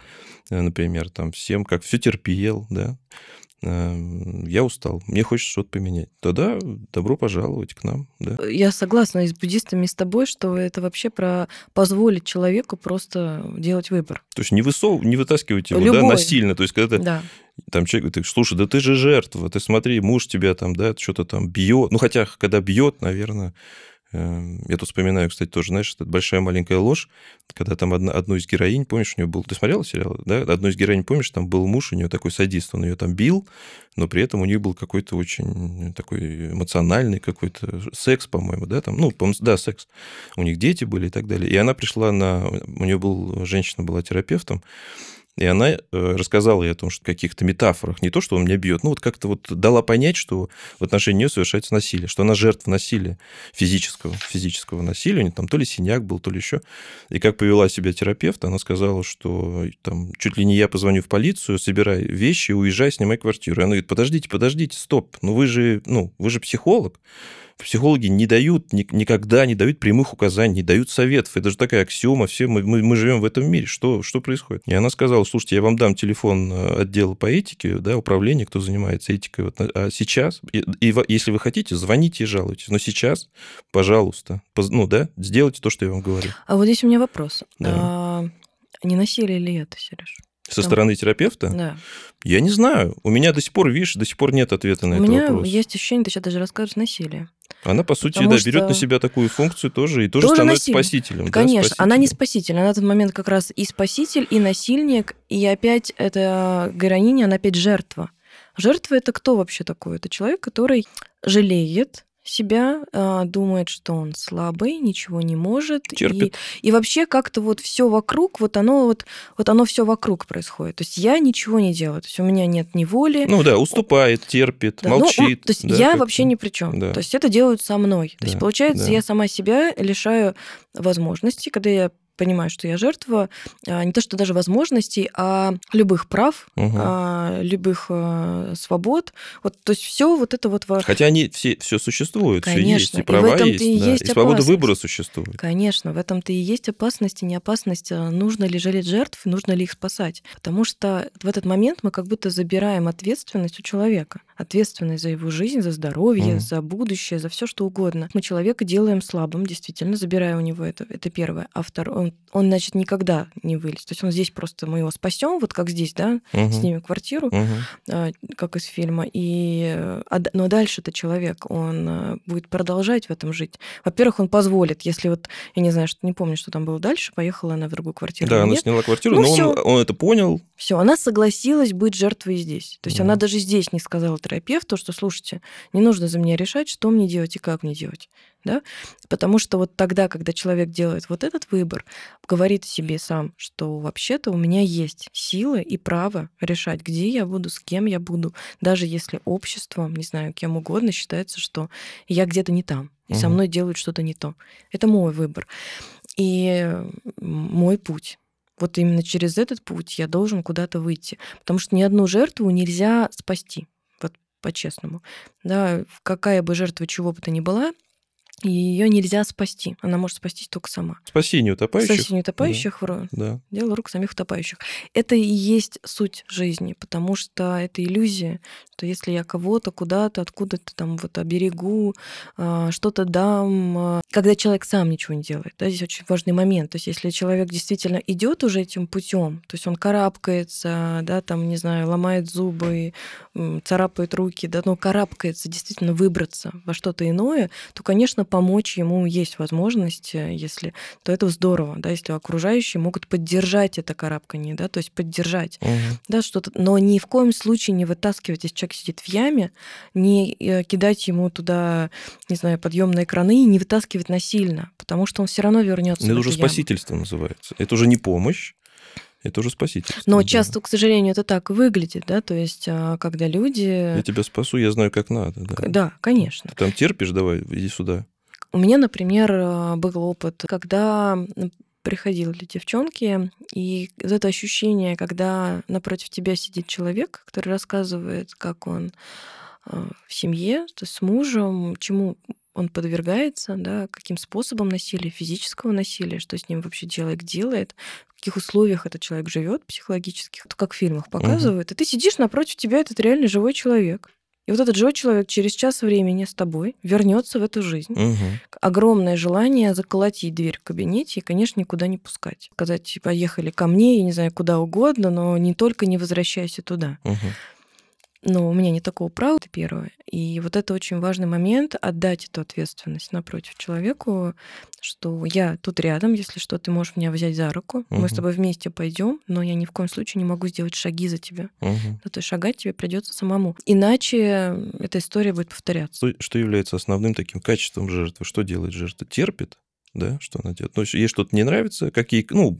Speaker 2: э, например, там, всем как все терпел, да, я устал, мне хочется что-то поменять. Тогда добро пожаловать к нам, да.
Speaker 1: Я согласна и с буддистами, и с тобой, что это вообще про позволить человеку просто делать выбор.
Speaker 2: То есть не, высов... не вытаскивать его, да,
Speaker 1: Любой.
Speaker 2: насильно. То есть когда ты
Speaker 1: Да.
Speaker 2: там человек говорит, слушай, да ты же жертва, ты смотри, муж тебя там, да, что-то там бьет. Ну, хотя, когда бьет, наверное, эм, я тут вспоминаю, кстати, тоже, знаешь, это большая маленькая ложь, когда там одна, одну из героинь, помнишь, у нее был... Ты смотрела сериал, да? Одну из героинь, помнишь, там был муж, у нее такой садист, он ее там бил, но при этом у нее был какой-то очень такой эмоциональный какой-то секс, по-моему, да, там, ну, да, секс. У них дети были и так далее. И она пришла на... У нее был... Женщина была терапевтом, и она э, рассказала ей о том, что в каких-то метафорах, не то, что он меня бьет, ну вот как-то вот дала понять, что в отношении нее совершается насилие, что она жертва насилия физического, физического насилия, у нее там то ли синяк был, то ли еще. И как повела себя терапевт, она сказала, что там чуть ли не я позвоню в полицию, собирай вещи, уезжай, снимай квартиру. И она говорит, подождите, подождите, стоп, ну вы же, ну, вы же психолог, психологи не дают, ни- никогда не дают прямых указаний, не дают советов. Это же такая аксиома, все мы, мы, мы живем в этом мире. Что, что происходит? И она сказала, слушайте, я вам дам телефон э, отдела по этике, да, управления, кто занимается этикой. Вот, а сейчас, и, и если вы хотите, звоните и жалуйтесь. Но сейчас, пожалуйста, поз- ну да, сделайте то, что я вам говорю.
Speaker 1: А вот здесь у меня вопрос.
Speaker 2: Да.
Speaker 1: А, не насилие ли это, Сереж?
Speaker 2: Со
Speaker 1: Там-
Speaker 2: стороны терапевта?
Speaker 1: Да.
Speaker 2: Я не знаю. У меня до сих пор, видишь, до сих пор нет ответа на
Speaker 1: У
Speaker 2: этот
Speaker 1: меня
Speaker 2: вопрос.
Speaker 1: есть ощущение, ты сейчас даже расскажешь насилие.
Speaker 2: Она, по сути,
Speaker 1: Потому
Speaker 2: да,
Speaker 1: что-
Speaker 2: берет на себя такую функцию тоже и тоже,
Speaker 1: Тоже
Speaker 2: становится
Speaker 1: насилие.
Speaker 2: спасителем. да,
Speaker 1: Конечно, она не
Speaker 2: спасителем.
Speaker 1: спаситель, она на тот момент как раз и спаситель, и насильник, и опять эта героиня, она опять жертва. Жертва это кто вообще такой? Это человек, который жалеет себя, а, думает, что он слабый, ничего не может.
Speaker 2: Терпит.
Speaker 1: И, и вообще как-то вот все вокруг, вот оно вот, вот оно все вокруг происходит. То есть я ничего не делаю. То есть у меня нет ни воли.
Speaker 2: Ну да, уступает, терпит,
Speaker 1: Да, ну,
Speaker 2: молчит.
Speaker 1: то есть
Speaker 2: да,
Speaker 1: я вообще ни при чем.
Speaker 2: Да.
Speaker 1: То есть это делают со мной. То есть
Speaker 2: Да,
Speaker 1: получается,
Speaker 2: да.
Speaker 1: я сама себя лишаю возможности, когда я понимаю, что я жертва а, не то, что даже возможностей, а любых прав, а, любых а, свобод. Вот, то есть все вот это вот... во-
Speaker 2: Хотя они все, все существуют, все есть,
Speaker 1: Конечно,
Speaker 2: и
Speaker 1: и в
Speaker 2: права
Speaker 1: этом-то
Speaker 2: есть,
Speaker 1: и
Speaker 2: да,
Speaker 1: есть
Speaker 2: и свобода
Speaker 1: опасность.
Speaker 2: выбора существует.
Speaker 1: Конечно, в этом-то и есть опасность и не опасность, нужно ли жалеть жертв, нужно ли их спасать. Потому что в этот момент мы как будто забираем ответственность у человека. Ответственность за его жизнь, за здоровье,
Speaker 2: Мгм.
Speaker 1: за будущее, за все что угодно. Мы человека делаем слабым, действительно, забирая у него это. Это первое. А второе, он, значит, никогда не вылез. То есть он здесь просто, мы его спасем, вот как здесь, да,
Speaker 2: Мгм.
Speaker 1: снимем квартиру, а, как из фильма. И, а но дальше это человек, он э, будет продолжать в этом жить. Во-первых, он позволит, если вот, я не знаю, что не помню, что там было дальше, поехала она в другую квартиру.
Speaker 2: Да, она
Speaker 1: нет.
Speaker 2: сняла квартиру,
Speaker 1: Ну,
Speaker 2: но он,
Speaker 1: всё.
Speaker 2: он это понял.
Speaker 1: Все, она согласилась быть жертвой здесь. То есть
Speaker 2: Мгм.
Speaker 1: она даже здесь не сказала терапевту, что, слушайте, не нужно за меня решать, что мне делать и как мне делать. Да? Потому что вот тогда, когда человек делает вот этот выбор, говорит себе сам, что вообще-то у меня есть силы и право решать, где я буду, с кем я буду, даже если обществом, не знаю, кем угодно считается, что я где-то не там, и со
Speaker 2: Мгм.
Speaker 1: мной делают что-то не то. Это мой выбор. И мой путь. Вот именно через этот путь я должен куда-то выйти. Потому что ни одну жертву нельзя спасти, вот по-честному. Да, какая бы жертва чего бы то ни была, ее нельзя спасти. Она может спастись только сама.
Speaker 2: Спасение утопающих.
Speaker 1: Спасение утопающих в
Speaker 2: Да.
Speaker 1: дело рук самих утопающих. Это и есть суть жизни, потому что это иллюзия, что если я кого-то куда-то, откуда-то там вот оберегу, а, что-то дам, а, когда человек сам ничего не делает. Да, здесь очень важный момент. То есть если человек действительно идет уже этим путем, то есть он карабкается, да, там, не знаю, ломает зубы, царапает руки, да, но карабкается действительно выбраться во что-то иное, то, конечно, помочь ему есть возможность, э, если то это здорово, да, если окружающие могут поддержать это карабкание, да, то есть поддержать,
Speaker 2: Мгм.
Speaker 1: да, что-то, но ни в коем случае не вытаскивать, если человек сидит в яме, не э, кидать ему туда, не знаю, подъемные краны и не вытаскивать насильно, потому что он все равно вернется.
Speaker 2: Это уже спасительство называется. Это уже не помощь, это уже спасительство.
Speaker 1: Но
Speaker 2: да.
Speaker 1: часто, к сожалению, это так выглядит, да, то есть а, когда люди...
Speaker 2: Я тебя спасу, я знаю, как надо. Да.
Speaker 1: Да, конечно.
Speaker 2: Ты там терпишь, давай, иди сюда.
Speaker 1: У меня, например, э, был опыт, когда приходили девчонки, и вот это ощущение, когда напротив тебя сидит человек, который рассказывает, как он э, в семье, то есть с мужем, чему он подвергается, да, каким способом насилия, физического насилия, что с ним вообще человек делает, в каких условиях этот человек живет психологических, вот как в фильмах показывают. И ты сидишь напротив тебя, этот реально живой человек. И вот этот живой человек через час времени с тобой вернется в эту жизнь
Speaker 2: Мгм.
Speaker 1: огромное желание заколотить дверь в кабинете и, конечно, никуда не пускать. Сказать, поехали ко мне, я не знаю, куда угодно, но не только не возвращайся туда.
Speaker 2: Мгм.
Speaker 1: Но у меня нет такого права, это первое. И вот это очень важный момент, отдать эту ответственность напротив человеку, что я тут рядом, если что, ты можешь меня взять за руку, мы с тобой вместе пойдем, но я ни в коем случае не могу сделать шаги за тебя.
Speaker 2: Мгм.
Speaker 1: Ну, то есть шагать тебе придется самому. Иначе эта история будет повторяться.
Speaker 2: Что, что является основным таким качеством жертвы? Что делает жертва? Терпит, да, что она делает? Ну, ей что-то не нравится, какие, ну,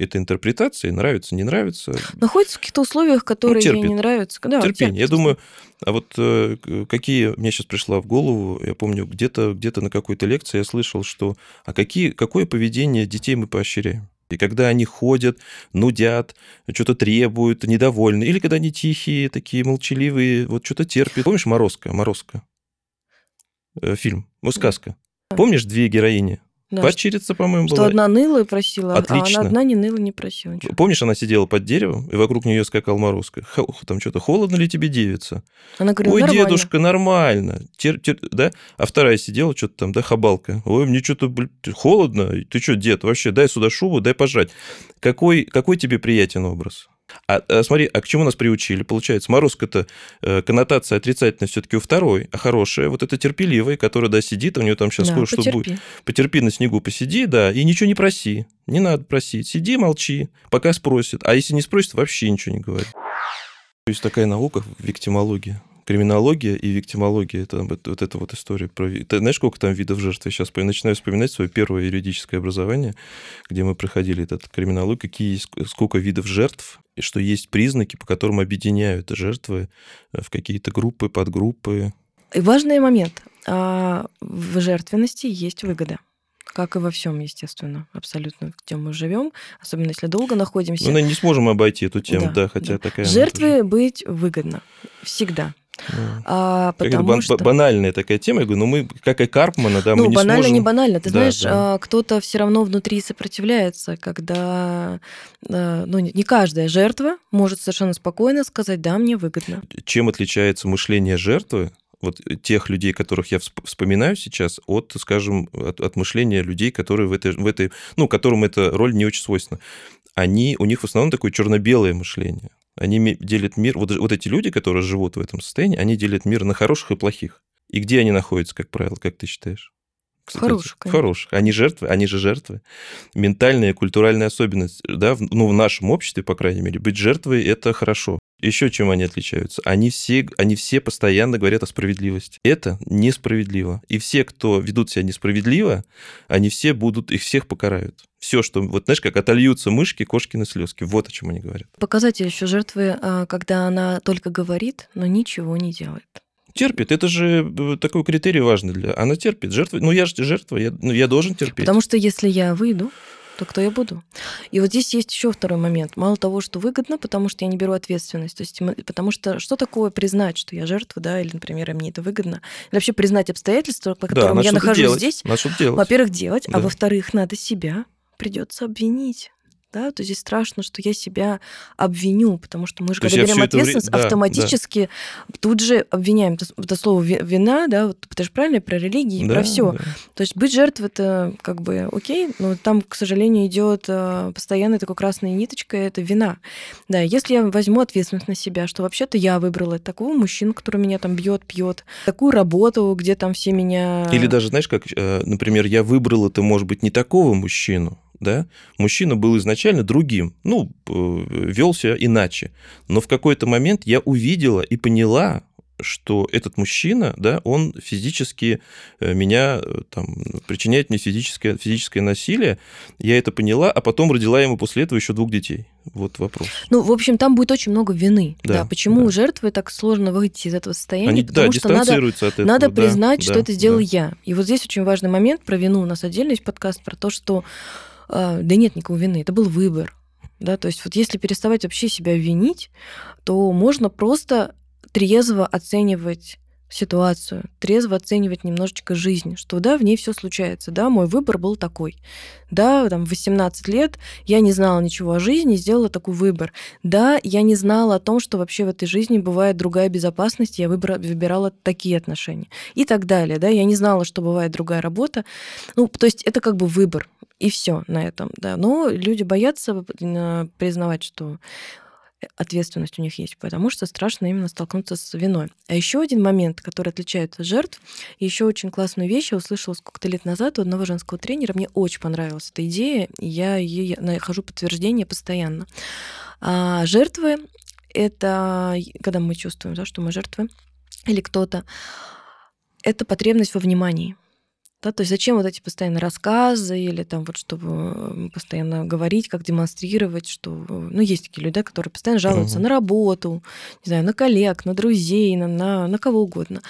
Speaker 2: это интерпретации, нравится, не нравится.
Speaker 1: Находится в каких-то условиях, которые ей
Speaker 2: терпит.
Speaker 1: не нравятся. Да,
Speaker 2: Терпение. Я
Speaker 1: терпит.
Speaker 2: думаю, а вот э, какие мне сейчас пришла в голову, я помню, где-то где на какой-то лекции я слышал, что а какие, какое поведение детей мы поощряем? И когда они ходят, нудят, что-то требуют, недовольны, или когда они тихие, такие молчаливые, вот что-то терпят. Помнишь «Морозко»? «Морозко»? Э, Фильм. Ну, сказка. Помнишь две героини?
Speaker 1: Да,
Speaker 2: Падчерица, по-моему,
Speaker 1: Что
Speaker 2: была.
Speaker 1: одна ныла и просила, а
Speaker 2: Отлично.
Speaker 1: она одна не ныла, не просила ничего.
Speaker 2: Помнишь, она сидела под деревом, и вокруг нее скакал Морозко. Ха- Там что-то, холодно ли тебе, девица?
Speaker 1: Она говорила,
Speaker 2: Ой,
Speaker 1: нормально.
Speaker 2: дедушка, нормально. Тер- тер- да? А вторая сидела, что-то там, да, хабалка. Ой, мне что-то холодно. Ты что, дед, вообще, дай сюда шубу, дай пожать. Какой, какой тебе приятен образ? А, а смотри, а к чему нас приучили? Получается, морозка-то э, коннотация отрицательная все-таки у второй, а хорошая, вот это терпеливая, которая, да, сидит, у нее там сейчас
Speaker 1: Да,
Speaker 2: кое-что будет.
Speaker 1: потерпи.
Speaker 2: Потерпи на снегу, посиди, да, и ничего не проси. Не надо просить. Сиди, молчи, пока спросит. А если не спросит, вообще ничего не говори. Есть такая наука, виктимология. Криминология и виктимология, это вот, эта вот история про... Ты знаешь, сколько там видов жертв? Я сейчас начинаю вспоминать свое первое юридическое образование, где мы проходили этот криминологию, какие есть, сколько видов жертв, и что есть признаки, по которым объединяют жертвы э, в какие-то группы, подгруппы.
Speaker 1: И важный момент. а, В жертвенности есть выгода. как и во всем, естественно, абсолютно, где мы живем, особенно если долго находимся.
Speaker 2: Ну, мы не сможем обойти эту тему, да, да хотя да. такая...
Speaker 1: Жертвы быть выгодно. Всегда.
Speaker 2: А, потому бан- что... банальная такая тема. Я говорю, ну мы, как и Карпмана, да,
Speaker 1: ну,
Speaker 2: мы не
Speaker 1: банально,
Speaker 2: сможем...
Speaker 1: не банально. Ты да, знаешь, да. кто-то все равно внутри сопротивляется, когда... Ну, не каждая жертва может совершенно спокойно сказать, да, мне выгодно.
Speaker 2: Чем отличается мышление жертвы вот тех людей, которых я вспоминаю сейчас, от, скажем, от, от мышления людей, которые в этой, в этой, ну, которым эта роль не очень свойственна. Они, у них в основном такое черно-белое мышление. Они делят мир, вот, вот эти люди, которые живут в этом состоянии, они делят мир на хороших и плохих. И где они находятся, как правило, как ты считаешь?
Speaker 1: Кстати, хороших.
Speaker 2: Хороших. Они жертвы, они же жертвы. Ментальная, культуральная особенность, да, ну, в нашем обществе, по крайней мере, быть жертвой – это хорошо. Еще чем они отличаются? Они все, они все постоянно говорят о справедливости. Это несправедливо. И все, кто ведут себя несправедливо, они все будут, их всех покарают. Все, что, вот знаешь, как отольются мышки, кошкины слезки. Вот о чем они говорят.
Speaker 1: Показатель еще жертвы, а, когда она только говорит, но ничего не делает.
Speaker 2: Терпит. Это же э, такой критерий важный для... Она терпит. Жертва... Ну, я же жертва, я, ну, я должен терпеть.
Speaker 1: Потому что если я выйду, то кто я буду? И вот здесь есть еще второй момент. Мало того, что выгодно, потому что я не беру ответственность. То есть, потому что что такое признать, что я жертва, да, или, например, мне это выгодно? Или вообще признать обстоятельства, по которым да, я нахожусь
Speaker 2: делать.
Speaker 1: здесь? Во-первых, делать, а да. а во-вторых, надо себя придется обвинить да, то здесь страшно, что я себя обвиню, потому что мы же, то когда берем ответственность, вре... автоматически да. тут же обвиняем. Это, это слово вина, да, вот это же правильно про религии, да, про все. Да. То есть быть жертвой это как бы окей, но там, к сожалению, идет э, постоянно такой красной ниточкой, это вина. Да, если я возьму ответственность на себя, что вообще-то я выбрала такого мужчину, который меня там бьет, пьет, такую работу, где там все меня.
Speaker 2: Или даже, знаешь, как, э, например, я выбрала, это может быть не такого мужчину, да, мужчина был изначально другим, ну, вел себя иначе. Но в какой-то момент я увидела и поняла, что этот мужчина, да, он физически э, меня э, там причиняет мне физическое, физическое насилие. Я это поняла, а потом родила ему после этого еще двух детей. Вот вопрос.
Speaker 1: Ну, в общем, там будет очень много вины. Да. да. Почему да. у жертвы так сложно выйти из этого состояния?
Speaker 2: Они,
Speaker 1: Потому
Speaker 2: да,
Speaker 1: что надо,
Speaker 2: от этого,
Speaker 1: надо
Speaker 2: да,
Speaker 1: признать,
Speaker 2: да,
Speaker 1: что это сделал да. я. И вот здесь очень важный момент про вину. У нас отдельно есть подкаст про то, что да нет никакой вины, это был выбор. Да, то есть вот если переставать вообще себя винить, то можно просто трезво оценивать ситуацию, трезво оценивать немножечко жизнь, что да, в ней все случается, да, мой выбор был такой. Да, там, в 18 лет я не знала ничего о жизни, сделала такой выбор. Да, я не знала о том, что вообще в этой жизни бывает другая безопасность, я выбора, выбирала такие отношения и так далее, да, я не знала, что бывает другая работа. Ну, то есть это как бы выбор, и все на этом, да. Но люди боятся э, признавать, что ответственность у них есть, потому что страшно именно столкнуться с виной. А еще один момент, который отличает жертв, еще очень классную вещь я услышала сколько-то лет назад у одного женского тренера, мне очень понравилась эта идея, и я ей нахожу подтверждение постоянно. А жертвы — это когда мы чувствуем, да, что мы жертвы или кто-то, это потребность во внимании. Да, то есть зачем вот эти постоянно рассказы или там вот чтобы постоянно говорить, как демонстрировать, что... Ну, есть такие люди, да, которые постоянно жалуются угу. на работу, не знаю, на коллег, на друзей, на, на, на кого угодно.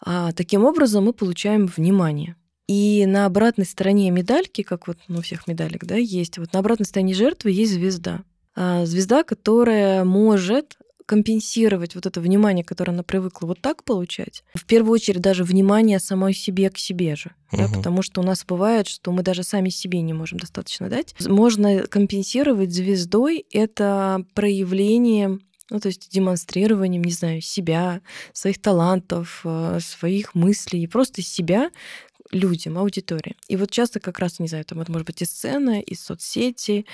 Speaker 1: А таким образом мы получаем внимание. И на обратной стороне медальки, как вот ну, у всех медалек, да, есть, вот на обратной стороне жертвы есть звезда. А звезда, которая может компенсировать вот это внимание, которое она привыкла вот так получать, в первую очередь даже внимание самой себе к себе же. Угу. Да, потому что у нас бывает, что мы даже сами себе не можем достаточно дать. Можно компенсировать звездой это проявление ну, то есть демонстрированием, не знаю, себя, своих талантов, э, своих мыслей, просто себя людям, аудитории. И вот часто как раз, не знаю, там это может быть и сцена, и соцсети,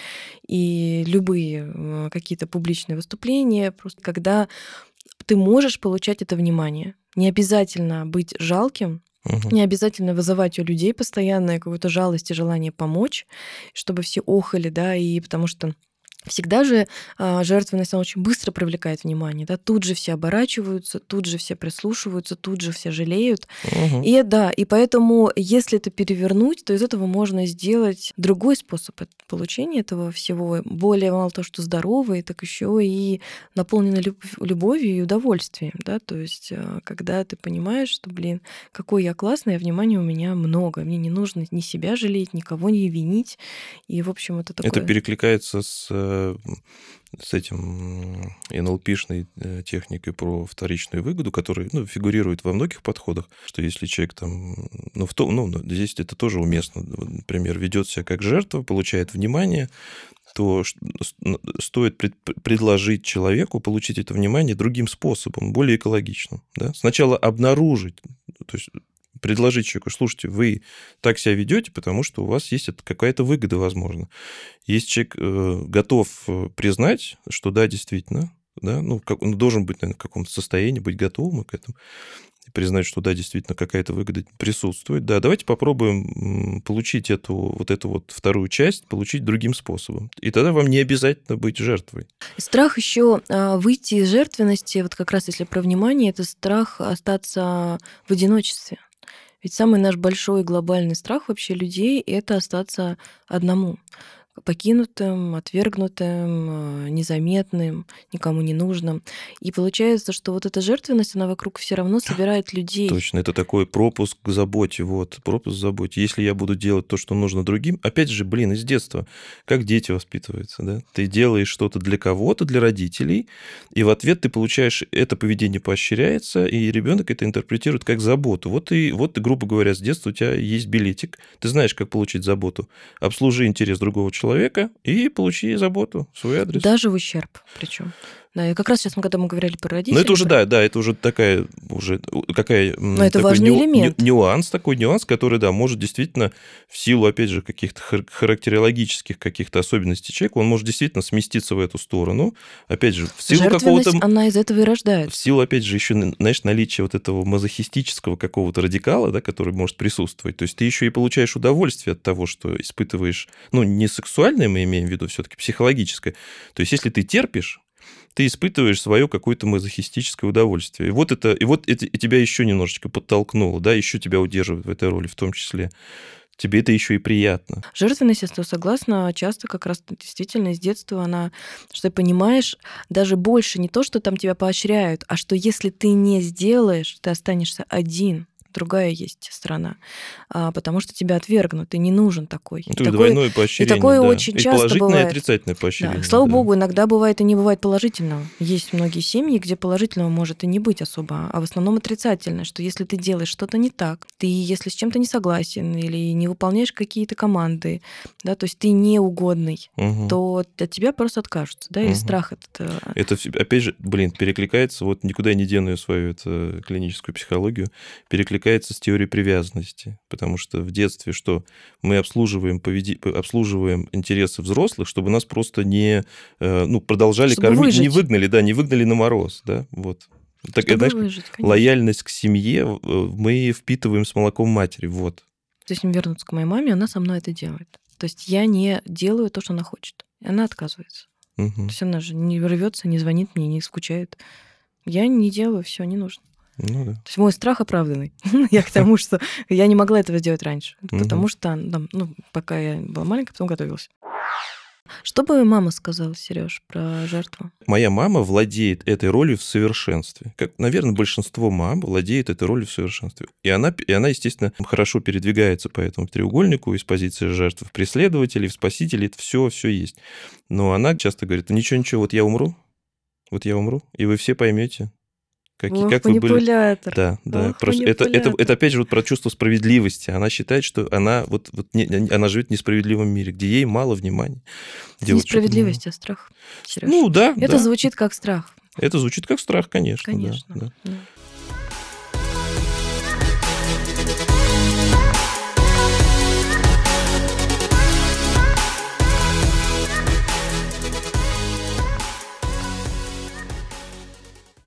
Speaker 1: и любые какие-то публичные выступления, просто когда ты можешь получать это внимание. Не обязательно быть жалким, Угу. Не обязательно вызывать у людей постоянное какую-то жалость и желание помочь, чтобы все охали, да, и потому что Всегда же а, жертвенность, она очень быстро привлекает внимание, да, тут же все оборачиваются, тут же все прислушиваются, тут же все жалеют.
Speaker 2: Мгм.
Speaker 1: И да, и поэтому, если это перевернуть, то из этого можно сделать другой способ получения этого всего, более мало того, что здоровый, так еще и наполненный люб- любовью и удовольствием, да, то есть а, когда ты понимаешь, что, блин, какой я классный, а внимания у меня много, мне не нужно ни себя жалеть, никого не винить, и, в общем, это такое...
Speaker 2: Это перекликается с, э, с этим НЛПшной э, техникой про вторичную выгоду, которая ну, фигурирует во многих подходах, что если человек там, ну, в том, ну, здесь это тоже уместно, например, ведет себя как жертва, получает внимание, то стоит пред- предложить человеку получить это внимание другим способом, более экологичным. Да? Сначала обнаружить, то есть предложить человеку, слушайте, вы так себя ведете, потому что у вас есть какая-то выгода, возможно. Если человек э, готов э, признать, что да, действительно, да, ну, как, он должен быть, наверное, в каком-то состоянии, быть готовым к этому, и признать, что да, действительно, какая-то выгода присутствует. Да, давайте попробуем получить эту вот эту вот вторую часть, получить другим способом. И тогда вам не обязательно быть жертвой.
Speaker 1: Страх еще выйти из жертвенности, вот как раз если про внимание, это страх остаться в одиночестве. Ведь самый наш большой глобальный страх вообще людей — это остаться одному, покинутым, отвергнутым, э, незаметным, никому не нужным. И получается, что вот эта жертвенность, она вокруг все равно собирает людей.
Speaker 2: Точно, это такой пропуск к заботе, вот, пропуск к заботе. Если я буду делать то, что нужно другим, опять же, блин, из детства, как дети воспитываются, да? Ты делаешь что-то для кого-то, для родителей, и в ответ ты получаешь, это поведение поощряется, и ребенок это интерпретирует как заботу. Вот и, вот, грубо говоря, с детства у тебя есть билетик, ты знаешь, как получить заботу. Обслужи интерес другого человека и получи заботу свой адрес.
Speaker 1: Даже в ущерб причем. Да, и как раз сейчас мы, когда мы говорили про родителей...
Speaker 2: Ну, это уже,
Speaker 1: про-
Speaker 2: да, да, это уже такая, уже, какая...
Speaker 1: Но это важный элемент.
Speaker 2: Нюанс такой, нюанс, который, да, может действительно в силу, опять же, каких-то хар- характерологических каких-то особенностей человека, он может действительно сместиться в эту сторону. Опять же, в силу какого-то...
Speaker 1: она из этого и
Speaker 2: В
Speaker 1: рождается.
Speaker 2: силу, опять же, еще, знаешь, наличия вот этого мазохистического какого-то радикала, да, который может присутствовать. То есть ты еще и получаешь удовольствие от того, что испытываешь, ну, не сексуальное мы имеем в виду, все-таки психологическое. То есть если ты терпишь, ты испытываешь свое какое-то мазохистическое удовольствие. И вот это, и вот это и тебя еще немножечко подтолкнуло, да, еще тебя удерживает в этой роли в том числе. Тебе это еще и приятно.
Speaker 1: Жертвенность, я с согласна, часто как раз действительно из детства она, что ты понимаешь, даже больше не то, что там тебя поощряют, а что если ты не сделаешь, ты останешься один. Другая есть сторона, а, потому что тебя отвергнут, ты не нужен такой. И
Speaker 2: Это и
Speaker 1: такой-
Speaker 2: двойное поощрение.
Speaker 1: такое
Speaker 2: да.
Speaker 1: очень
Speaker 2: и
Speaker 1: часто
Speaker 2: положительное,
Speaker 1: бывает.
Speaker 2: и отрицательное
Speaker 1: Да,
Speaker 2: поощрение.
Speaker 1: Слава
Speaker 2: да.
Speaker 1: богу, иногда бывает и не бывает положительного. Есть многие семьи, где положительного может и не быть особо, а в основном отрицательное, что если ты делаешь что-то не так, ты если с чем-то не согласен или не выполняешь какие-то команды, да, то есть ты неугодный,
Speaker 2: Мгм.
Speaker 1: то от тебя просто откажутся, да, или
Speaker 2: Мгм.
Speaker 1: страх этот. э,
Speaker 2: Это, опять же, блин, перекликается, вот никуда я не дену свою это, клиническую психологию, перекликается с теорией привязанности. Потому что в детстве что? Мы обслуживаем, поведи... обслуживаем интересы взрослых, чтобы нас просто не э, ну, продолжали
Speaker 1: Чтобы
Speaker 2: кормить, не
Speaker 1: выжить.
Speaker 2: выгнали, да, не выгнали на мороз, да, вот. Так,
Speaker 1: чтобы
Speaker 2: знаешь,
Speaker 1: выжить, конечно.
Speaker 2: лояльность к семье э, мы впитываем с молоком матери, вот.
Speaker 1: То есть вернуться к моей маме, она со мной это делает. То есть я не делаю то, что она хочет. Она отказывается.
Speaker 2: Мгм.
Speaker 1: То есть она же не рвется, не звонит мне, не скучает. Я не делаю, все, не нужно.
Speaker 2: Ну да.
Speaker 1: То есть мой страх оправданный. я к тому, что я не могла этого сделать раньше. Потому что, там, ну, пока я была маленькая, потом готовилась. Что бы мама сказала, Сереж, про жертву?
Speaker 2: Моя мама владеет этой ролью в совершенстве. Как, наверное, большинство мам владеет этой ролью в совершенстве. И она, и она, естественно, хорошо передвигается по этому треугольнику из позиции жертв в преследователей, в спасителей. Это все, все есть. Но она часто говорит, «Ну, ничего, ничего, вот я умру, вот я умру, и вы все поймете, как,
Speaker 1: Ох,
Speaker 2: как вы были... Да, да.
Speaker 1: Ох,
Speaker 2: Просто это, это, это опять же вот про чувство справедливости. Она считает, что она вот, вот не, она живет в несправедливом мире, где ей мало внимания. Где вот ну,
Speaker 1: Несправедливость, а страх. Сереж.
Speaker 2: Ну да,
Speaker 1: это
Speaker 2: да.
Speaker 1: звучит как страх.
Speaker 2: Это звучит как страх, конечно. да,
Speaker 1: Конечно.
Speaker 2: да.
Speaker 1: да.